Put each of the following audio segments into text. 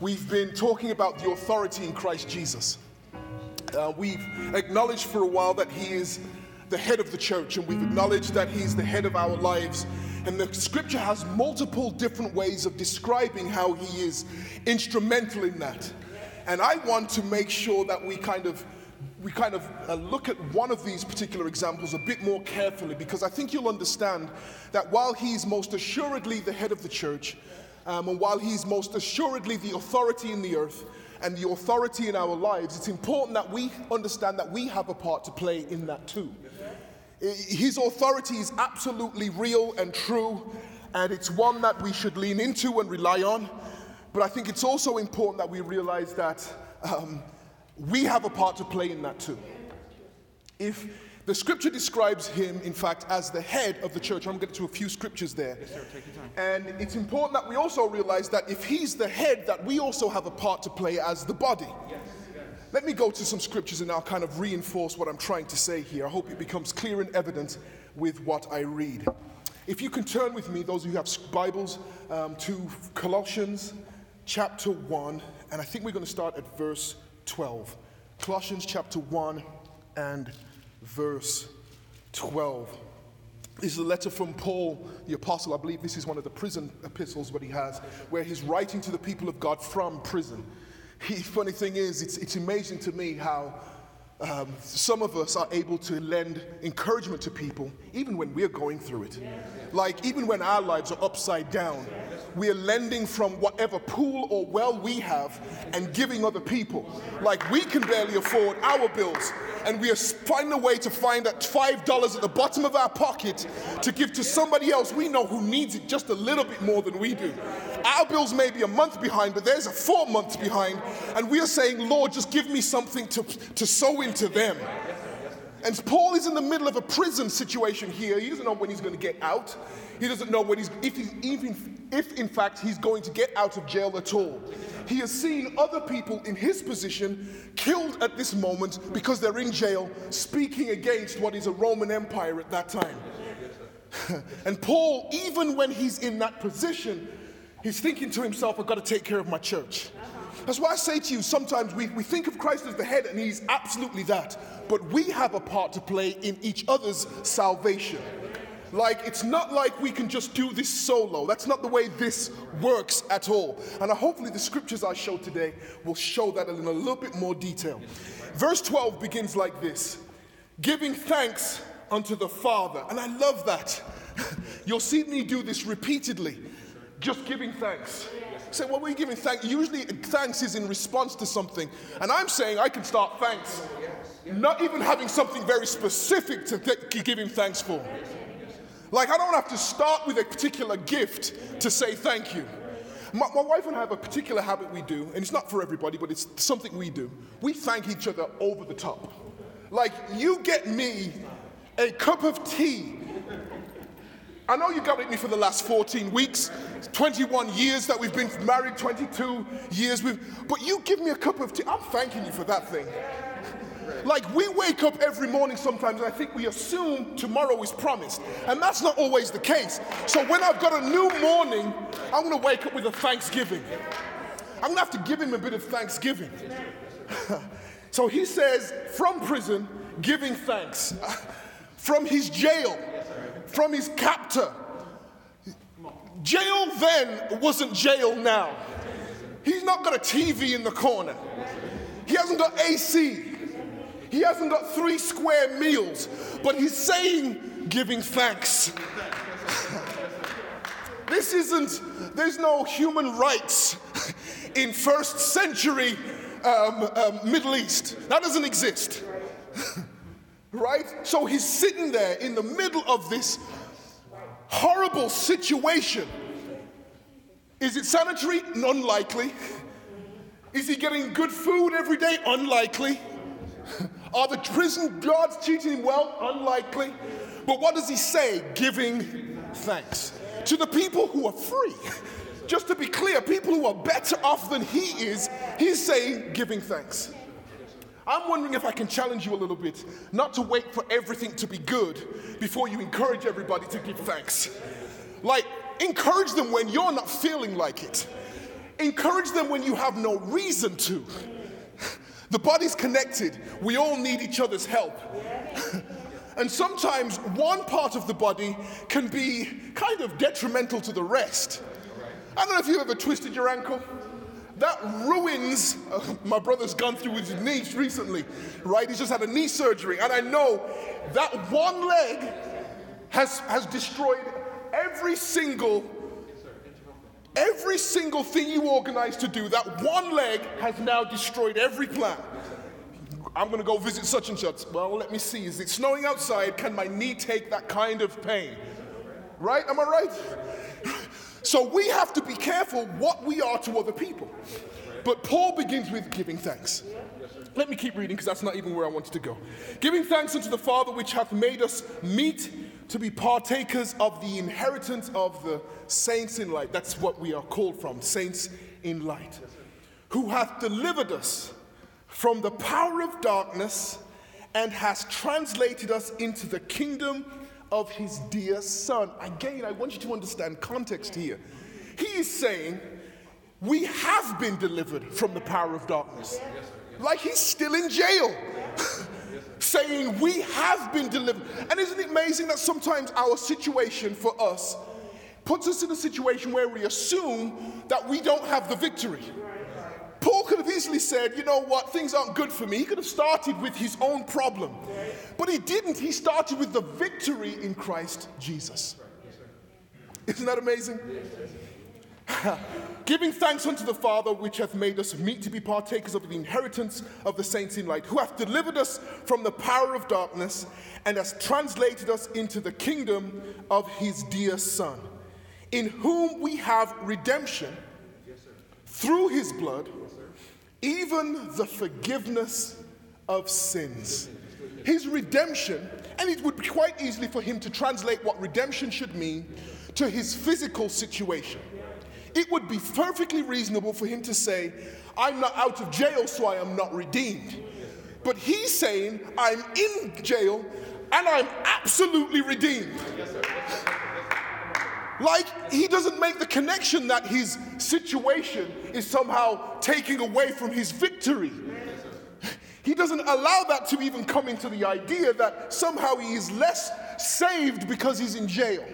We've been talking about the authority in Christ Jesus. Uh, we've acknowledged for a while that He is the head of the church, and we've acknowledged that He's the head of our lives. And the scripture has multiple different ways of describing how He is instrumental in that. And I want to make sure that we kind of we kind of uh, look at one of these particular examples a bit more carefully because I think you'll understand that while he's most assuredly the head of the church, um, and while he's most assuredly the authority in the earth and the authority in our lives, it's important that we understand that we have a part to play in that too. His authority is absolutely real and true, and it's one that we should lean into and rely on. But I think it's also important that we realize that um, we have a part to play in that too. If the scripture describes him, in fact, as the head of the church, I'm going to get to a few scriptures there. Yes, sir. Take your time. And it's important that we also realize that if he's the head, that we also have a part to play as the body. Yes, yes. Let me go to some scriptures and I'll kind of reinforce what I'm trying to say here. I hope it becomes clear and evident with what I read. If you can turn with me, those of you who have Bibles, um, to Colossians chapter 1, and I think we're going to start at verse 12. Colossians chapter 1 and verse 12. This is a letter from Paul the Apostle. I believe this is one of the prison epistles that he has, where he's writing to the people of God from prison. Funny thing is, it's, it's amazing to me how um, some of us are able to lend encouragement to people even when we're going through it. Like, even when our lives are upside down, we are lending from whatever pool or well we have and giving other people. Like, we can barely afford our bills, and we are finding a way to find that $5 at the bottom of our pocket to give to somebody else we know who needs it just a little bit more than we do. Our bills may be a month behind, but there's a four months behind, and we are saying, Lord, just give me something to, to sow into them. And Paul is in the middle of a prison situation here. He doesn't know when he's going to get out. He doesn't know when he's, if, he's, even, if in fact he's going to get out of jail at all. He has seen other people in his position killed at this moment because they're in jail, speaking against what is a Roman Empire at that time. and Paul, even when he's in that position, he's thinking to himself, I've got to take care of my church. That's why I say to you, sometimes we, we think of Christ as the head, and he's absolutely that. But we have a part to play in each other's salvation. Like, it's not like we can just do this solo. That's not the way this works at all. And hopefully, the scriptures I show today will show that in a little bit more detail. Verse 12 begins like this giving thanks unto the Father. And I love that. You'll see me do this repeatedly, just giving thanks. Say, what are we giving thanks? Usually, thanks is in response to something. And I'm saying I can start thanks, not even having something very specific to th- give him thanks for. Like, I don't have to start with a particular gift to say thank you. My, my, wife and I have a particular habit we do, and it's not for everybody, but it's something we do. We thank each other over the top. Like, you get me a cup of tea. I know you got with me for the last 14 weeks, 21 years that we've been married, 22 years, with, but you give me a cup of tea. I'm thanking you for that thing. Like we wake up every morning sometimes and I think we assume tomorrow is promised. And that's not always the case. So when I've got a new morning, I'm to wake up with a thanksgiving. I'm to have to give him a bit of thanksgiving. so he says, from prison, giving thanks. From his jail, from his captor. Jail then wasn't jail now. He's not got a TV in the corner. He hasn't got AC. He hasn't got three square meals, but he's saying giving thanks. this isn't, there's no human rights in first century um, um, Middle East. That doesn't exist. right? So he's sitting there in the middle of this horrible situation. Is it sanitary? Unlikely. Is he getting good food every day? Unlikely. Are the prison guards treating him well? Unlikely. But what does he say? Giving thanks to the people who are free. Just to be clear, people who are better off than he is, he's saying giving thanks. I'm wondering if I can challenge you a little bit, not to wait for everything to be good before you encourage everybody to give thanks. Like, encourage them when you're not feeling like it. Encourage them when you have no reason to. The body's connected. We all need each other's help. and sometimes one part of the body can be kind of detrimental to the rest. I don't know if you've ever twisted your ankle. That ruins. Uh, my brother's gone through with his knees recently, right? He's just had a knee surgery. And I know that one leg has, has destroyed every single Every single thing you organized to do, that one leg has now destroyed every plan. I'm going to go visit such and such. Well, let me see. Is it snowing outside? Can my knee take that kind of pain? Right? Am I right? So we have to be careful what we are to other people. But Paul begins with giving thanks. Let me keep reading because that's not even where I wanted to go. Giving thanks unto the Father which hath made us meet to be partakers of the inheritance of the saints in light. That's what we are called from, saints in light. Who hath delivered us from the power of darkness and has translated us into the kingdom of his dear son. Again, I want you to understand context here. He is saying, We have been delivered from the power of darkness. Like he's still in jail. saying we have been delivered. And isn't it amazing that sometimes our situation for us puts us in a situation where we assume that we don't have the victory? Paul could have easily said, you know what, things aren't good for me. He could have started with his own problem. But he didn't. He started with the victory in Christ Jesus. Isn't that amazing? Giving thanks unto the Father, which hath made us meet to be partakers of the inheritance of the saints in light, who hath delivered us from the power of darkness and has translated us into the kingdom of his dear Son, in whom we have redemption through his blood, even the forgiveness of sins. His redemption, and it would be quite easily for him to translate what redemption should mean to his physical situation it would be perfectly reasonable for him to say, I'm not out of jail, so I am not redeemed. But he's saying, I'm in jail and I'm absolutely redeemed. Like, he doesn't make the connection that his situation is somehow taking away from his victory. He doesn't allow that to even come into the idea that somehow he is less saved because he's in jail.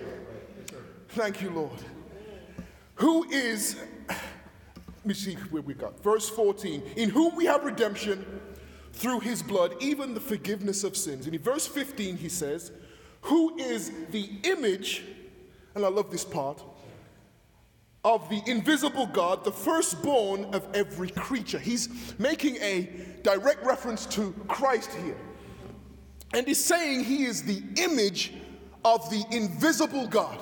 Thank you, Lord who is, let me see where we got. Verse 14, in whom we have redemption through his blood, even the forgiveness of sins. And in verse 15, he says, who is the image, and I love this part, of the invisible God, the firstborn of every creature. He's making a direct reference to Christ here. And he's saying he is the image of the invisible God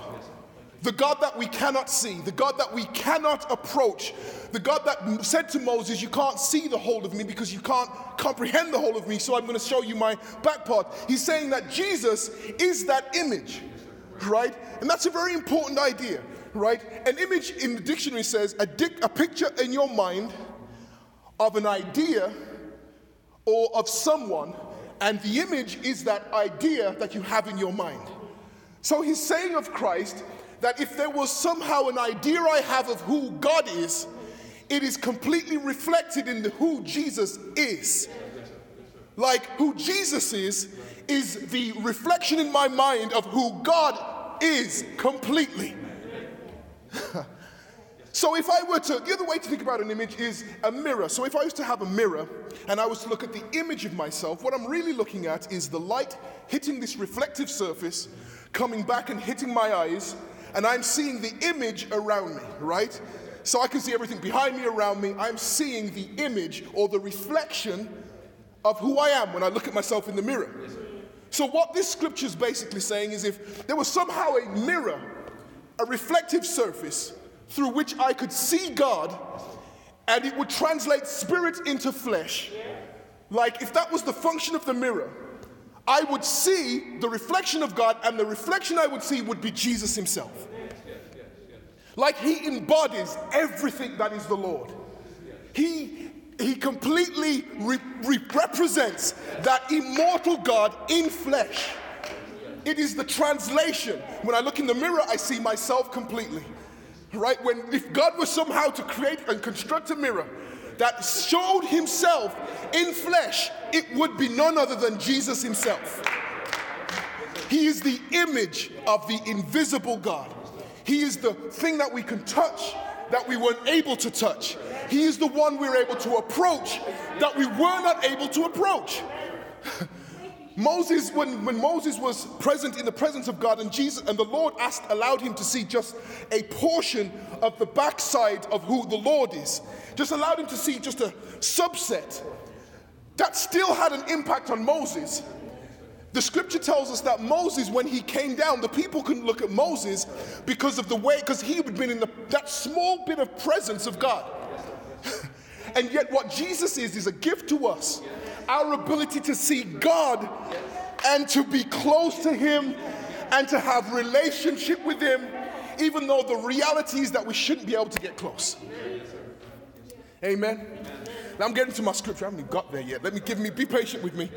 the God that we cannot see, the God that we cannot approach, the God that said to Moses, You can't see the whole of me because you can't comprehend the whole of me, so I'm going to show you my back part. He's saying that Jesus is that image, right? And that's a very important idea, right? An image in the dictionary says a, dic- a picture in your mind of an idea or of someone, and the image is that idea that you have in your mind. So he's saying of Christ, that if there was somehow an idea I have of who God is, it is completely reflected in the who Jesus is. Like who Jesus is, is the reflection in my mind of who God is completely. so if I were to, the other way to think about an image is a mirror. So if I was to have a mirror and I was to look at the image of myself, what I'm really looking at is the light hitting this reflective surface, coming back and hitting my eyes, and I'm seeing the image around me, right? So I can see everything behind me, around me. I'm seeing the image or the reflection of who I am when I look at myself in the mirror. So, what this scripture is basically saying is if there was somehow a mirror, a reflective surface through which I could see God and it would translate spirit into flesh, like if that was the function of the mirror, I would see the reflection of God, and the reflection I would see would be Jesus Himself. Like He embodies everything that is the Lord. He, he completely re- re- represents that immortal God in flesh. It is the translation. When I look in the mirror, I see myself completely. right? When if God was somehow to create and construct a mirror that showed himself in flesh, it would be none other than Jesus himself. He is the image of the invisible God. He is the thing that we can touch that we weren't able to touch. He is the one we're able to approach that we were not able to approach. Moses, when, when Moses was present in the presence of God and Jesus and the Lord asked, allowed him to see just a portion of the backside of who the Lord is, just allowed him to see just a subset, that still had an impact on Moses. The scripture tells us that Moses, when he came down, the people couldn't look at Moses because of the way, because he had been in the, that small bit of presence of God. and yet, what Jesus is, is a gift to us our ability to see God and to be close to Him and to have relationship with Him, even though the reality is that we shouldn't be able to get close. Amen. Now I'm getting to my scripture. I haven't even got there yet. Let me give me, be patient with me.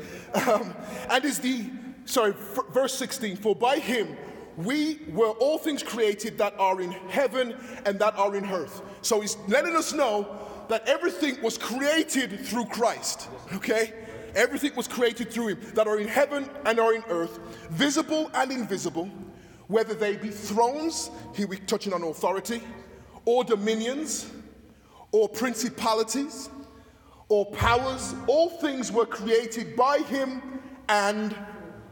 Um, and is the, sorry, f- verse 16, for by him we were all things created that are in heaven and that are in earth. So he's letting us know that everything was created through Christ, okay? Everything was created through him that are in heaven and are in earth, visible and invisible, whether they be thrones, here we're touching on authority, or dominions, or principalities, or powers, all things were created by him and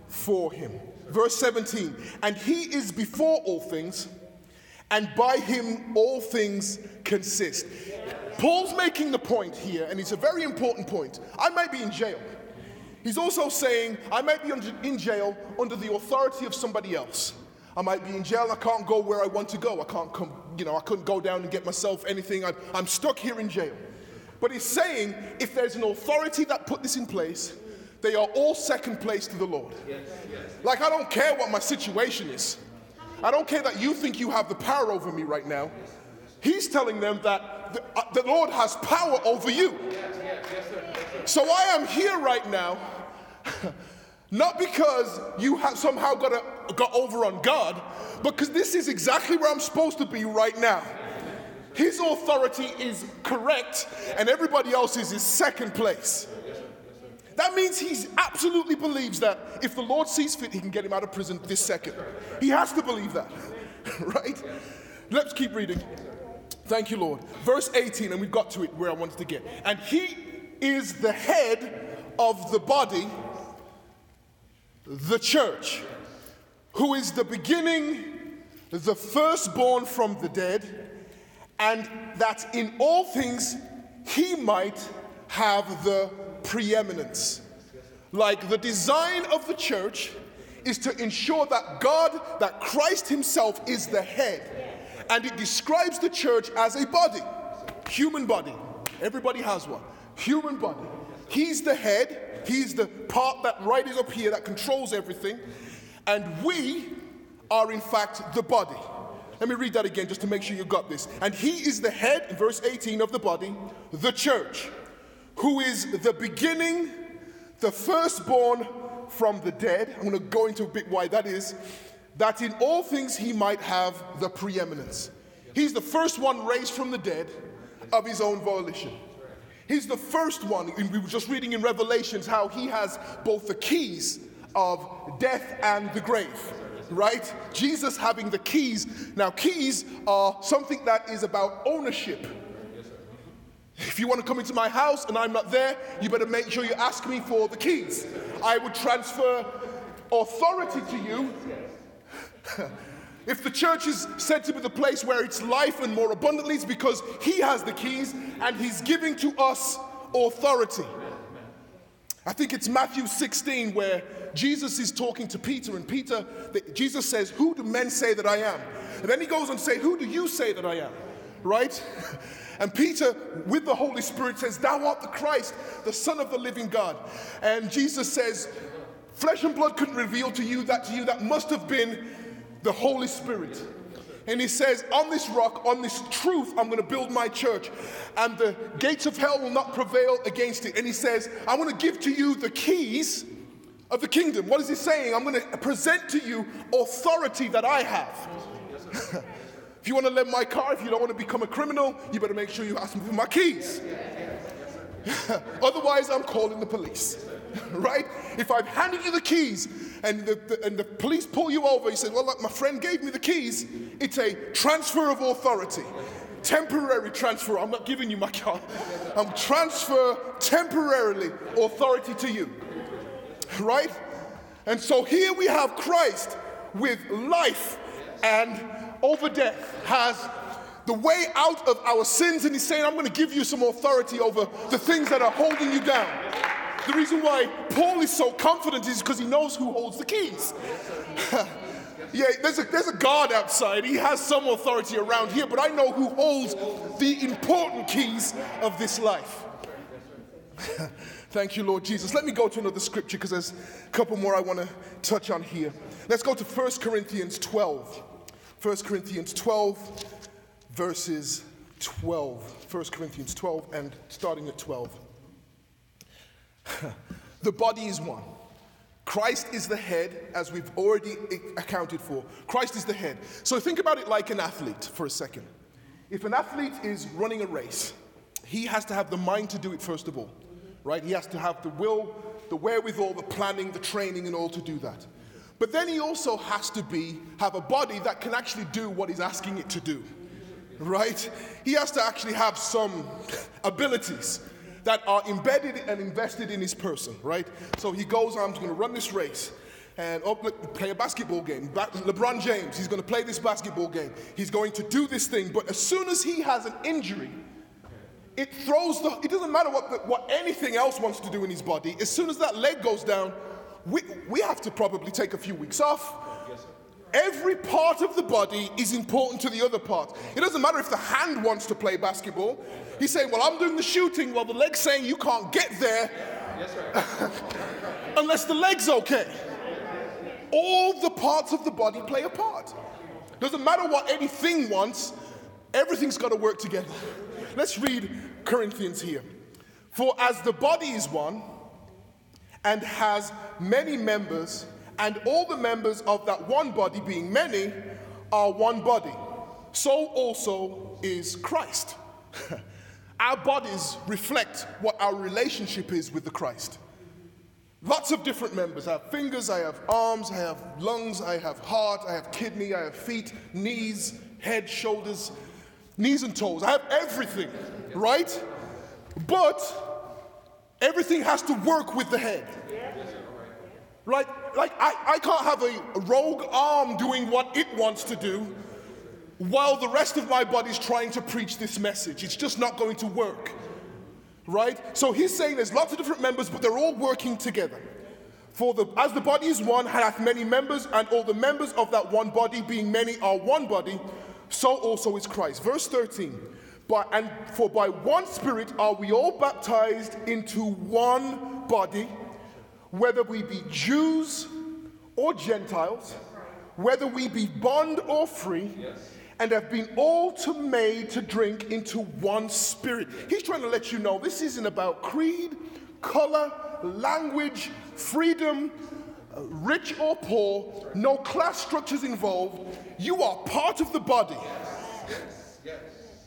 for him. Verse 17, and he is before all things, and by him all things consist. Paul's making the point here, and it's a very important point. I might be in jail. He's also saying, I might be in jail under the authority of somebody else. I might be in jail, I can't go where I want to go. I can't come, you know, I couldn't go down and get myself anything. I'm, I'm stuck here in jail. But he's saying, if there's an authority that put this in place, they are all second place to the Lord. Like, I don't care what my situation is. I don't care that you think you have the power over me right now. He's telling them that the, uh, the Lord has power over you. So I am here right now, not because you have somehow got, a, got over on God, but because this is exactly where I'm supposed to be right now. His authority is correct, and everybody else's is in second place. That means he absolutely believes that if the Lord sees fit, he can get him out of prison this second. He has to believe that, right? Let's keep reading. Thank you, Lord. Verse 18, and we've got to it where I wanted to get. And he is the head of the body, the church, who is the beginning, the firstborn from the dead, and that in all things he might have the preeminence. Like the design of the church is to ensure that God, that Christ Himself is the head and it describes the church as a body, human body. Everybody has one. Human body. He's the head, he's the part that right is up here that controls everything. And we are, in fact, the body. Let me read that again just to make sure you got this. And he is the head, in verse 18 of the body, the church, who is the beginning, the firstborn from the dead. I'm going to go into a bit why that is that in all things he might have the preeminence. He's the first one raised from the dead of his own volition. He's the first one, and we were just reading in Revelations how he has both the keys of death and the grave, right? Jesus having the keys. Now, keys are something that is about ownership. If you want to come into my house and I'm not there, you better make sure you ask me for the keys. I would transfer authority to you if the church is said to be the place where it's life and more abundantly, it's because He has the keys and He's giving to us authority. I think it's Matthew 16 where Jesus is talking to Peter, and Peter, Jesus says, Who do men say that I am? And then he goes on to say, Who do you say that I am? Right? And Peter, with the Holy Spirit, says, Thou art the Christ, the Son of the living God. And Jesus says, Flesh and blood couldn't reveal to you that to you. That must have been the Holy Spirit. And he says, On this rock, on this truth, I'm going to build my church, and the gates of hell will not prevail against it. And he says, I want to give to you the keys of the kingdom. What is he saying? I'm going to present to you authority that I have. If you want to lend my car, if you don't want to become a criminal, you better make sure you ask me for my keys. Otherwise, I'm calling the police. right? If I've handed you the keys and the, the, and the police pull you over, you say, Well, look, my friend gave me the keys, it's a transfer of authority. Temporary transfer. I'm not giving you my car. I'm transfer temporarily authority to you. Right? And so here we have Christ with life and over death has the way out of our sins, and he's saying, I'm going to give you some authority over the things that are holding you down. The reason why Paul is so confident is because he knows who holds the keys. yeah, there's a, there's a guard outside. He has some authority around here, but I know who holds the important keys of this life. Thank you, Lord Jesus. Let me go to another scripture because there's a couple more I want to touch on here. Let's go to 1 Corinthians 12. 1 Corinthians 12, verses 12. 1 Corinthians 12, and starting at 12. the body is one. Christ is the head, as we've already accounted for. Christ is the head. So think about it like an athlete for a second. If an athlete is running a race, he has to have the mind to do it first of all, right? He has to have the will, the wherewithal, the planning, the training, and all to do that. But then he also has to be have a body that can actually do what he's asking it to do, right? He has to actually have some abilities that are embedded and invested in his person, right? So he goes, I'm going to run this race and oh, play a basketball game. LeBron James, he's going to play this basketball game. He's going to do this thing, but as soon as he has an injury, it throws the, it doesn't matter what, what anything else wants to do in his body. As soon as that leg goes down, we, we have to probably take a few weeks off. Every part of the body is important to the other part. It doesn't matter if the hand wants to play basketball. He's saying, Well, I'm doing the shooting while the leg's saying you can't get there yes, unless the leg's okay. All the parts of the body play a part. Doesn't matter what anything wants, everything's got to work together. Let's read Corinthians here. For as the body is one and has many members, and all the members of that one body, being many, are one body, so also is Christ. our bodies reflect what our relationship is with the Christ. Lots of different members. I have fingers, I have arms, I have lungs, I have heart, I have kidney, I have feet, knees, head, shoulders, knees and toes. I have everything, right? But everything has to work with the head. Right? Like, I, I can't have a rogue arm doing what it wants to do while the rest of my body is trying to preach this message. It's just not going to work. Right? So he's saying there's lots of different members, but they're all working together. For the, as the body is one, hath many members, and all the members of that one body, being many, are one body, so also is Christ. Verse 13. And for by one Spirit are we all baptized into one body, whether we be Jews or Gentiles, whether we be bond or free. Yes and have been all to made to drink into one spirit. He's trying to let you know this isn't about creed, color, language, freedom, rich or poor, no class structures involved. You are part of the body.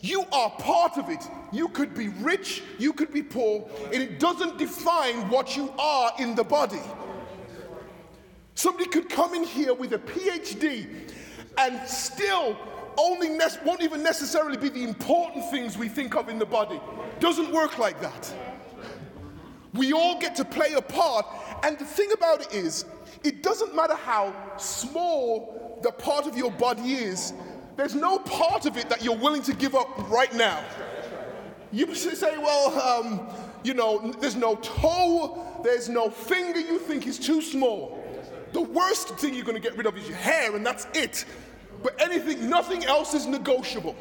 You are part of it. You could be rich, you could be poor, and it doesn't define what you are in the body. Somebody could come in here with a PhD and still only ne- won't even necessarily be the important things we think of in the body. Doesn't work like that. We all get to play a part, and the thing about it is, it doesn't matter how small the part of your body is, there's no part of it that you're willing to give up right now. You say, well, um, you know, there's no toe, there's no finger you think is too small. The worst thing you're going to get rid of is your hair, and that's it. But anything, nothing else is negotiable.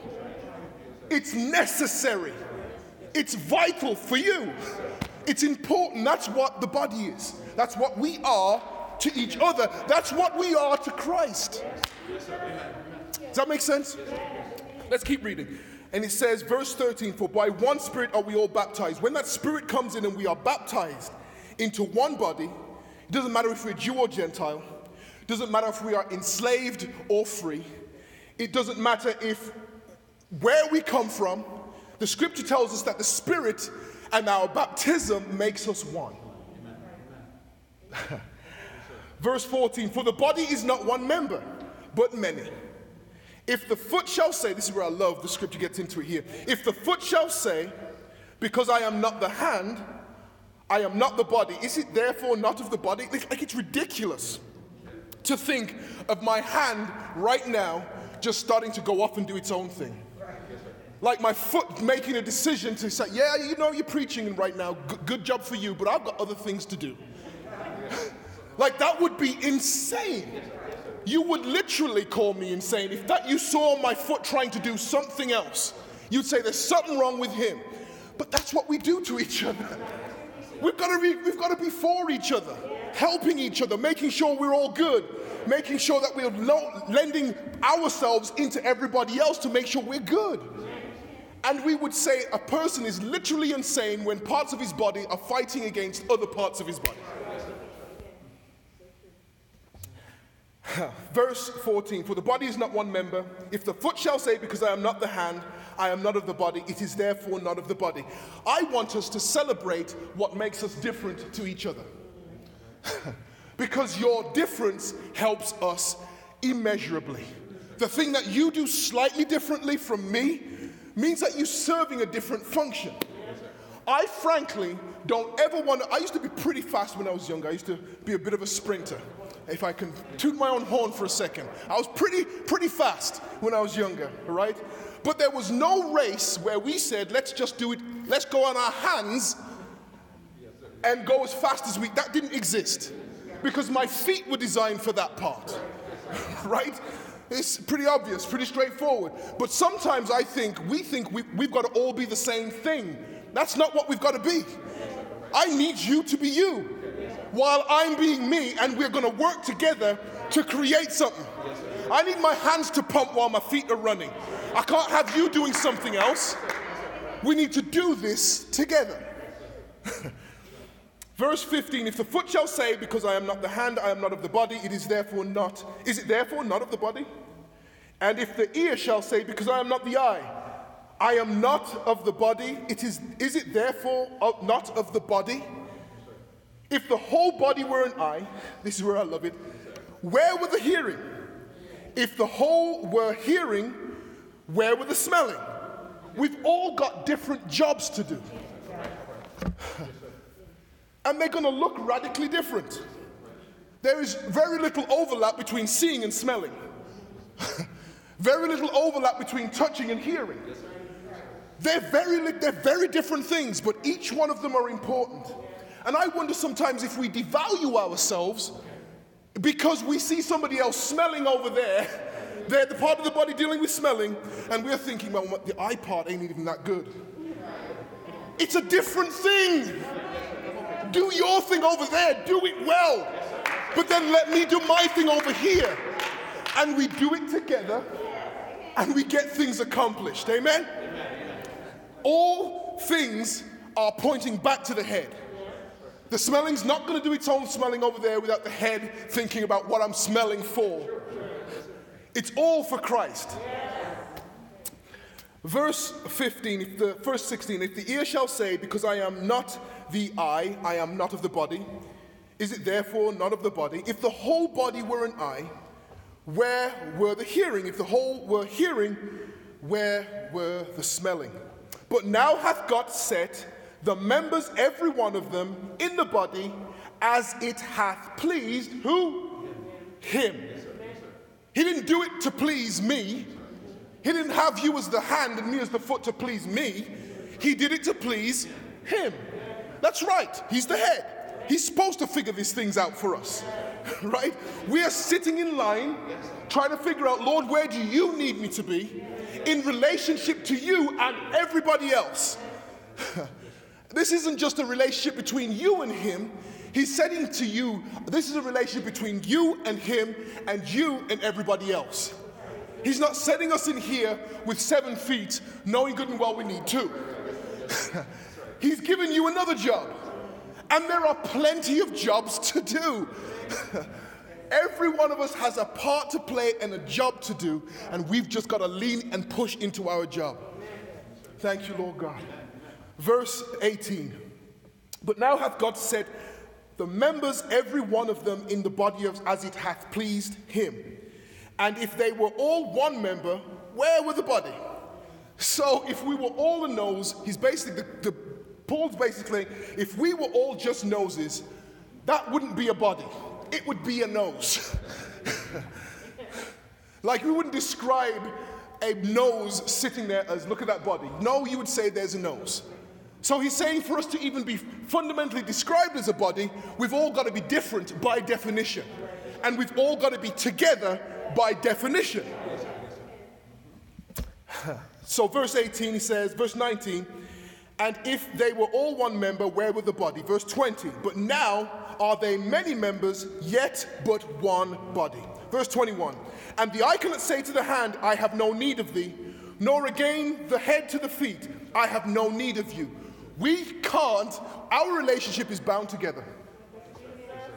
It's necessary. It's vital for you. It's important. That's what the body is. That's what we are to each other. That's what we are to Christ. Does that make sense? Let's keep reading. And it says, verse 13, for by one spirit are we all baptized. When that spirit comes in and we are baptized into one body, it doesn't matter if we're Jew or Gentile, it doesn't matter if we are enslaved or free. It doesn't matter if where we come from, the scripture tells us that the Spirit and our baptism makes us one. Verse 14 For the body is not one member, but many. If the foot shall say, this is where I love the scripture gets into it here. If the foot shall say, Because I am not the hand, I am not the body, is it therefore not of the body? Like it's ridiculous to think of my hand right now just starting to go off and do its own thing. Like my foot making a decision to say, Yeah, you know, you're preaching right now, G- good job for you, but I've got other things to do. like that would be insane. You would literally call me insane if that you saw my foot trying to do something else. You'd say there's something wrong with him. But that's what we do to each other. We've got to be, we've got to be for each other, helping each other, making sure we're all good, making sure that we're lo- lending ourselves into everybody else to make sure we're good. And we would say a person is literally insane when parts of his body are fighting against other parts of his body. Verse 14 For the body is not one member. If the foot shall say, Because I am not the hand, I am not of the body, it is therefore not of the body. I want us to celebrate what makes us different to each other. because your difference helps us immeasurably. The thing that you do slightly differently from me means that you're serving a different function. I frankly don't ever want to. I used to be pretty fast when I was younger. I used to be a bit of a sprinter if I can toot my own horn for a second. I was pretty, pretty fast when I was younger, right? But there was no race where we said, let's just do it, let's go on our hands and go as fast as we. That didn't exist because my feet were designed for that part, right? It's pretty obvious, pretty straightforward. But sometimes I think we think we, we've got to all be the same thing. That's not what we've got to be. I need you to be you while I'm being me, and we're going to work together to create something. I need my hands to pump while my feet are running. I can't have you doing something else. We need to do this together. Verse 15 If the foot shall say, Because I am not the hand, I am not of the body, it is therefore not, is it therefore not of the body? And if the ear shall say, Because I am not the eye, I am not of the body, it is, is it therefore not of the body? If the whole body were an eye, this is where I love it, where were the hearing? If the whole were hearing, where were the smelling? We've all got different jobs to do. and they're going to look radically different. There is very little overlap between seeing and smelling, very little overlap between touching and hearing. They're very, they're very different things, but each one of them are important. And I wonder sometimes if we devalue ourselves because we see somebody else smelling over there, they're the part of the body dealing with smelling, and we're thinking, well, the eye part ain't even that good. It's a different thing. Do your thing over there, do it well. But then let me do my thing over here. And we do it together and we get things accomplished. Amen? All things are pointing back to the head. The smelling's not going to do its own smelling over there without the head thinking about what I'm smelling for. It's all for Christ. Verse 15, if the, first 16, if the ear shall say, Because I am not the eye, I am not of the body, is it therefore not of the body? If the whole body were an eye, where were the hearing? If the whole were hearing, where were the smelling? But now hath God set the members, every one of them, in the body as it hath pleased who? Him. He didn't do it to please me. He didn't have you as the hand and me as the foot to please me. He did it to please him. That's right. He's the head. He's supposed to figure these things out for us. right? We are sitting in line trying to figure out, Lord, where do you need me to be in relationship to you and everybody else? This isn't just a relationship between you and him. He's saying to you, this is a relationship between you and him and you and everybody else. He's not setting us in here with seven feet, knowing good and well we need two. He's given you another job. And there are plenty of jobs to do. Every one of us has a part to play and a job to do, and we've just got to lean and push into our job. Thank you, Lord God. Verse 18. But now hath God said, The members, every one of them, in the body of, as it hath pleased him. And if they were all one member, where were the body? So if we were all a nose, he's basically, the, the Paul's basically, if we were all just noses, that wouldn't be a body. It would be a nose. like we wouldn't describe a nose sitting there as look at that body. No, you would say there's a nose. So he's saying for us to even be fundamentally described as a body, we've all got to be different by definition. And we've all got to be together by definition. So, verse 18, he says, verse 19, and if they were all one member, where were the body? Verse 20, but now are they many members, yet but one body. Verse 21, and the eye cannot say to the hand, I have no need of thee, nor again the head to the feet, I have no need of you. We can't, our relationship is bound together.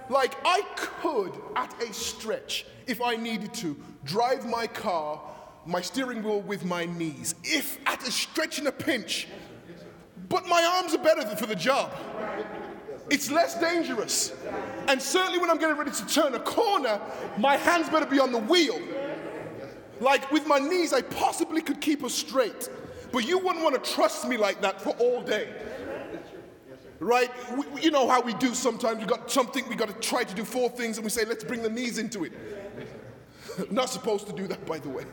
Like I could, at a stretch, if I needed to, drive my car, my steering wheel with my knees, if at a stretch and a pinch, but my arms are better for the job. It's less dangerous. And certainly when I'm getting ready to turn a corner, my hands better be on the wheel. Like with my knees, I possibly could keep us straight. But you wouldn't want to trust me like that for all day. Right? We, you know how we do sometimes. We got something, we got to try to do four things, and we say, let's bring the knees into it. Not supposed to do that, by the way.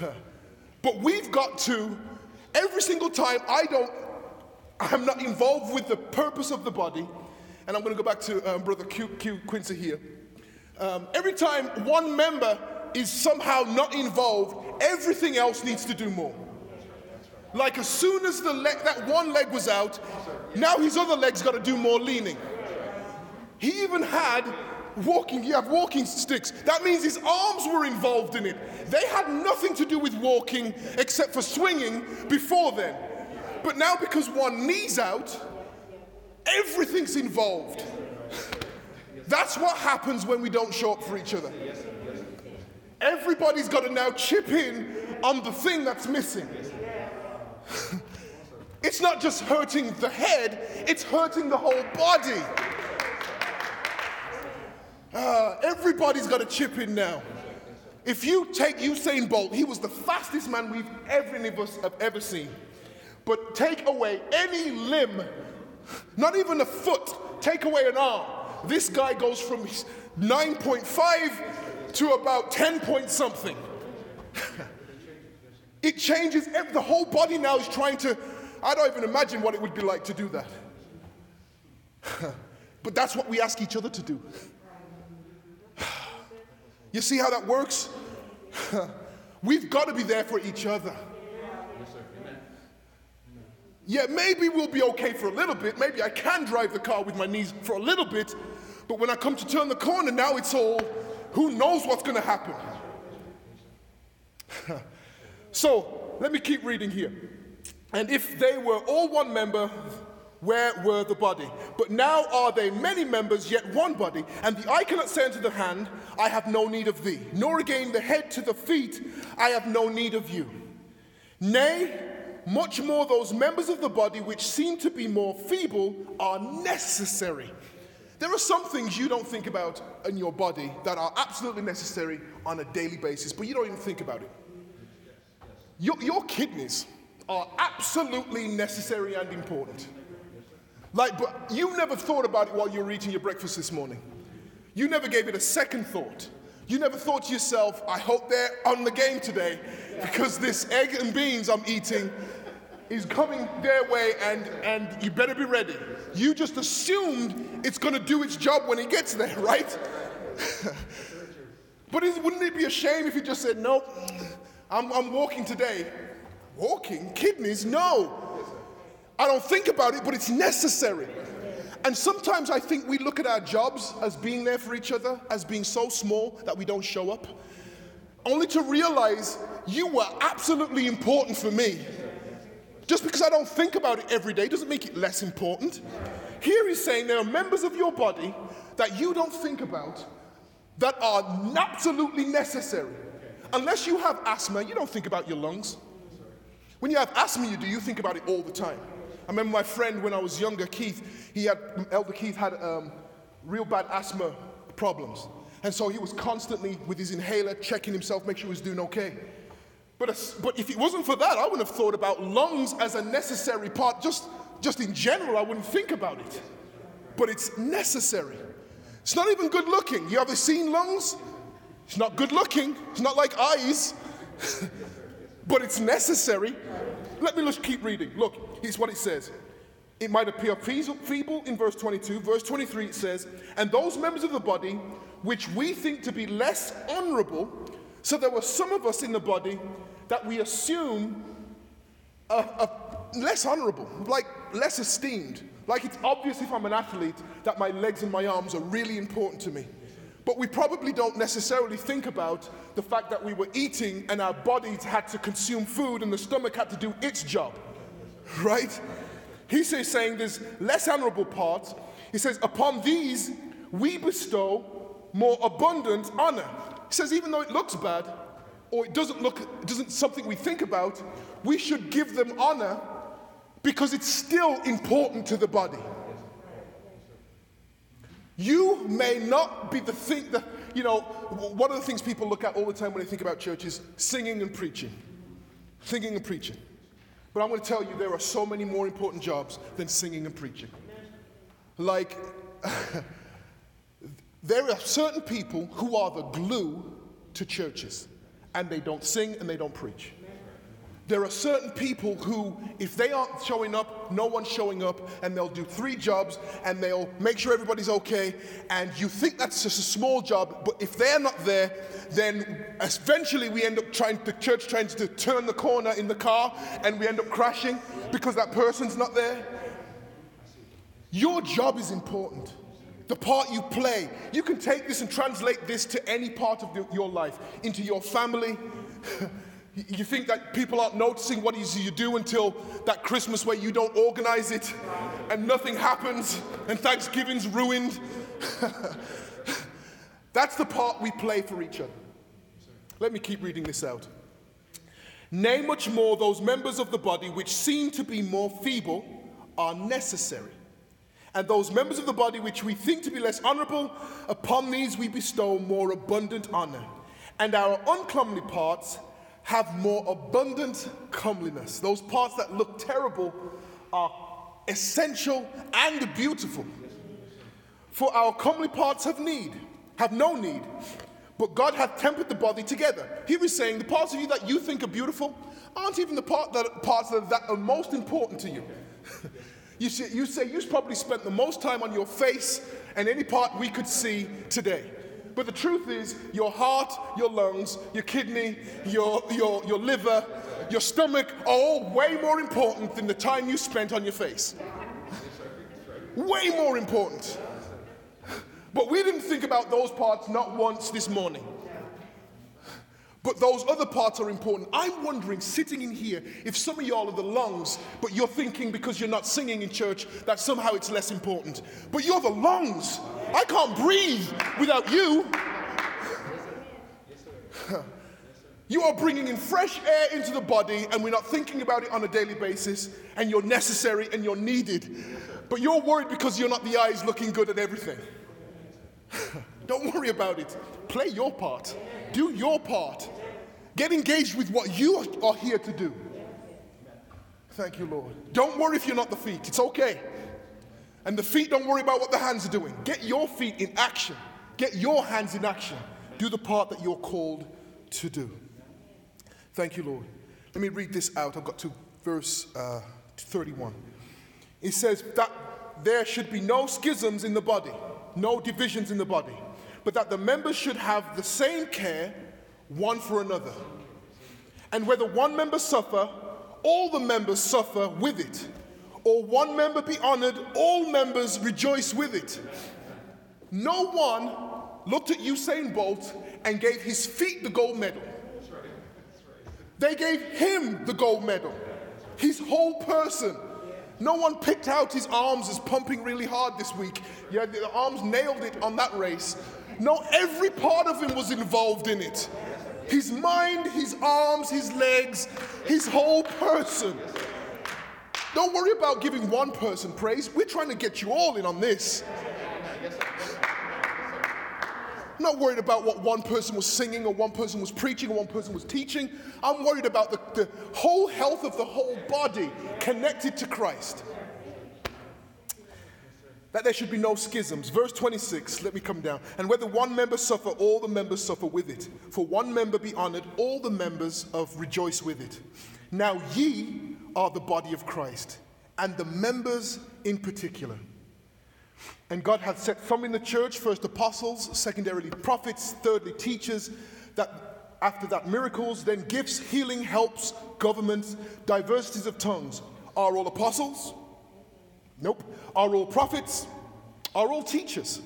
but we've got to, every single time I don't, I'm not involved with the purpose of the body, and I'm going to go back to um, Brother Q, Q Quincy here. Um, every time one member is somehow not involved, everything else needs to do more. Like as soon as the that one leg was out, now his other leg's got to do more leaning. He even had walking, you have walking sticks. That means his arms were involved in it. They had nothing to do with walking except for swinging before then. But now, because one knee's out, everything's involved. That's what happens when we don't show up for each other. Everybody's got to now chip in on the thing that's missing. it's not just hurting the head, it's hurting the whole body. Uh, everybody's got to chip in now. If you take Usain Bolt, he was the fastest man we've ever, any of us have ever seen. But take away any limb, not even a foot, take away an arm. This guy goes from 9.5 to about 10 point something. it changes, every, the whole body now is trying to, I don't even imagine what it would be like to do that. but that's what we ask each other to do. You see how that works? We've got to be there for each other. Yeah, maybe we'll be okay for a little bit. Maybe I can drive the car with my knees for a little bit. But when I come to turn the corner, now it's all who knows what's going to happen. so let me keep reading here. And if they were all one member, where were the body? But now are they many members, yet one body. And the eye cannot say unto the hand, I have no need of thee, nor again the head to the feet, I have no need of you. Nay, much more those members of the body which seem to be more feeble are necessary. There are some things you don't think about in your body that are absolutely necessary on a daily basis, but you don't even think about it. Your, your kidneys are absolutely necessary and important. Like, but you never thought about it while you were eating your breakfast this morning. You never gave it a second thought. You never thought to yourself, I hope they're on the game today because this egg and beans I'm eating is coming their way and, and you better be ready. You just assumed it's going to do its job when it gets there, right? but is, wouldn't it be a shame if you just said, nope, I'm, I'm walking today? Walking? Kidneys? No. I don't think about it, but it's necessary. And sometimes I think we look at our jobs as being there for each other, as being so small that we don't show up, only to realize you were absolutely important for me. Just because I don't think about it every day doesn't make it less important. Here he's saying there are members of your body that you don't think about that are absolutely necessary. Unless you have asthma, you don't think about your lungs. When you have asthma, you do, you think about it all the time. I remember my friend when I was younger, Keith, he had, Elder Keith had um, real bad asthma problems. And so he was constantly with his inhaler checking himself, make sure he was doing okay. But, but if it wasn't for that, I wouldn't have thought about lungs as a necessary part. Just, just in general, I wouldn't think about it. But it's necessary. It's not even good looking. You ever seen lungs? It's not good looking. It's not like eyes. but it's necessary. Let me just keep reading. Look, here's what it says. It might appear feeble in verse 22. Verse 23 it says, And those members of the body which we think to be less honorable, so there were some of us in the body that we assume are, are less honorable, like less esteemed. Like it's obvious if I'm an athlete that my legs and my arms are really important to me. But we probably don't necessarily think about the fact that we were eating and our bodies had to consume food and the stomach had to do its job. Right? He says, saying there's less honorable parts. He says, upon these we bestow more abundant honor. He says, even though it looks bad, or it doesn't look, it doesn't something we think about, we should give them honor because it's still important to the body. You may not be the thing that, you know, one of the things people look at all the time when they think about church is singing and preaching. Singing and preaching. But I'm going to tell you, there are so many more important jobs than singing and preaching. Like, there are certain people who are the glue to churches, and they don't sing and they don't preach. There are certain people who, if they aren't showing up, no one's showing up, and they'll do three jobs and they'll make sure everybody's okay. And you think that's just a small job, but if they're not there, then eventually we end up trying, the church trying to turn the corner in the car and we end up crashing because that person's not there. Your job is important. The part you play. You can take this and translate this to any part of your life, into your family. You think that people aren't noticing what you do until that Christmas where you don't organize it and nothing happens and Thanksgiving's ruined. That's the part we play for each other. Let me keep reading this out. Nay, much more, those members of the body which seem to be more feeble are necessary. And those members of the body which we think to be less honorable, upon these we bestow more abundant honor. And our uncomely parts, have more abundant comeliness. Those parts that look terrible are essential and beautiful. For our comely parts have need, have no need, but God hath tempered the body together. He was saying the parts of you that you think are beautiful aren't even the part that, parts that, that are most important to you. you, say, you say you probably spent the most time on your face and any part we could see today. But the truth is, your heart, your lungs, your kidney, your, your, your liver, your stomach are all way more important than the time you spent on your face. Way more important. But we didn't think about those parts not once this morning. But those other parts are important. I'm wondering, sitting in here, if some of y'all are the lungs, but you're thinking because you're not singing in church that somehow it's less important. But you're the lungs. I can't breathe without you. You are bringing in fresh air into the body, and we're not thinking about it on a daily basis, and you're necessary and you're needed. But you're worried because you're not the eyes looking good at everything. Don't worry about it. Play your part, do your part. Get engaged with what you are here to do. Thank you, Lord. Don't worry if you're not the feet, it's okay. And the feet, don't worry about what the hands are doing. Get your feet in action, get your hands in action. Do the part that you're called to do. Thank you, Lord. Let me read this out. I've got to verse uh, 31. It says that there should be no schisms in the body, no divisions in the body, but that the members should have the same care one for another. And whether one member suffer, all the members suffer with it or one member be honored, all members rejoice with it. No one looked at Usain Bolt and gave his feet the gold medal. They gave him the gold medal, his whole person. No one picked out his arms as pumping really hard this week. Yeah, the arms nailed it on that race. No, every part of him was involved in it. His mind, his arms, his legs, his whole person. Don't worry about giving one person praise. We're trying to get you all in on this. I'm not worried about what one person was singing or one person was preaching or one person was teaching. I'm worried about the, the whole health of the whole body connected to Christ. That there should be no schisms. Verse 26, let me come down. And whether one member suffer, all the members suffer with it. For one member be honored, all the members of rejoice with it. Now ye are the body of Christ, and the members in particular. And God hath set some in the church, first apostles, secondarily prophets, thirdly teachers, that after that miracles, then gifts, healing, helps, governments, diversities of tongues. Are all apostles? Nope. Are all prophets? Are all teachers?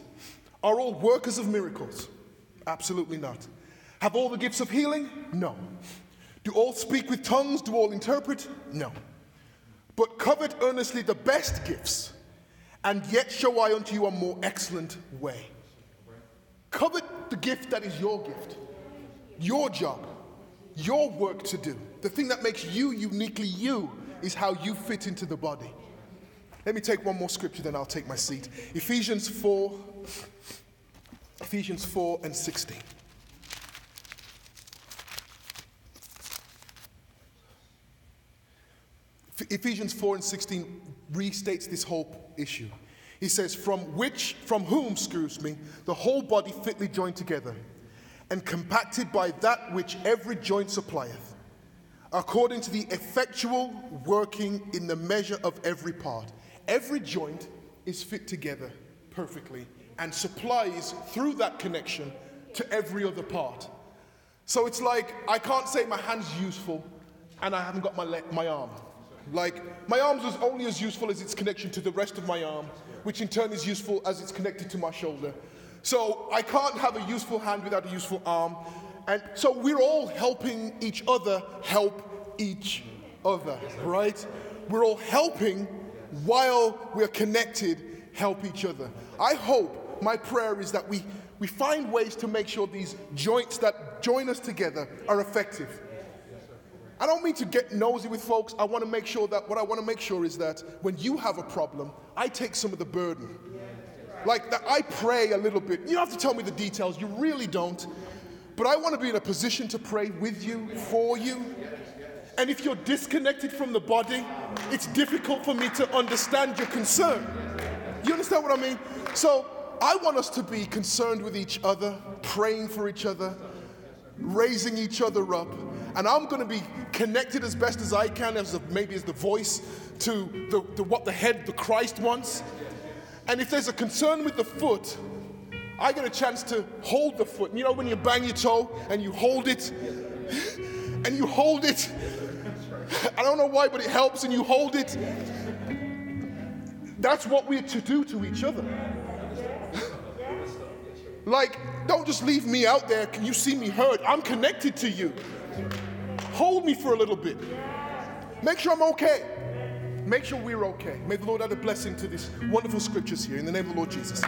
Are all workers of miracles? Absolutely not. Have all the gifts of healing? No. Do all speak with tongues? Do all interpret? No. But covet earnestly the best gifts and yet show I unto you a more excellent way. Covet the gift that is your gift, your job, your work to do. The thing that makes you uniquely you is how you fit into the body. Let me take one more scripture, then I'll take my seat. Ephesians 4, Ephesians 4 and 16. Ephesians 4 and 16 restates this whole issue. He says, From which, from whom, excuse me, the whole body fitly joined together, and compacted by that which every joint supplieth, according to the effectual working in the measure of every part. Every joint is fit together perfectly and supplies through that connection to every other part. So it's like I can't say my hand's useful and I haven't got my, leg, my arm. Like, my arms is only as useful as its connection to the rest of my arm, which in turn is useful as it's connected to my shoulder. So I can't have a useful hand without a useful arm. And so we're all helping each other help each other, right? We're all helping while we're connected, help each other. I hope, my prayer is that we, we find ways to make sure these joints that join us together are effective. I don't mean to get nosy with folks. I want to make sure that what I want to make sure is that when you have a problem, I take some of the burden. Like that I pray a little bit. You don't have to tell me the details, you really don't. But I want to be in a position to pray with you, for you. And if you're disconnected from the body, it's difficult for me to understand your concern. You understand what I mean? So I want us to be concerned with each other, praying for each other, raising each other up and I'm going to be connected as best as I can, as maybe as the voice to the, the, what the head, the Christ wants. And if there's a concern with the foot, I get a chance to hold the foot. You know, when you bang your toe and you hold it, and you hold it. I don't know why, but it helps, and you hold it. That's what we're to do to each other. like, don't just leave me out there. Can you see me hurt? I'm connected to you. Hold me for a little bit. Make sure I'm okay. Make sure we're okay. May the Lord add a blessing to these wonderful scriptures here in the name of the Lord Jesus.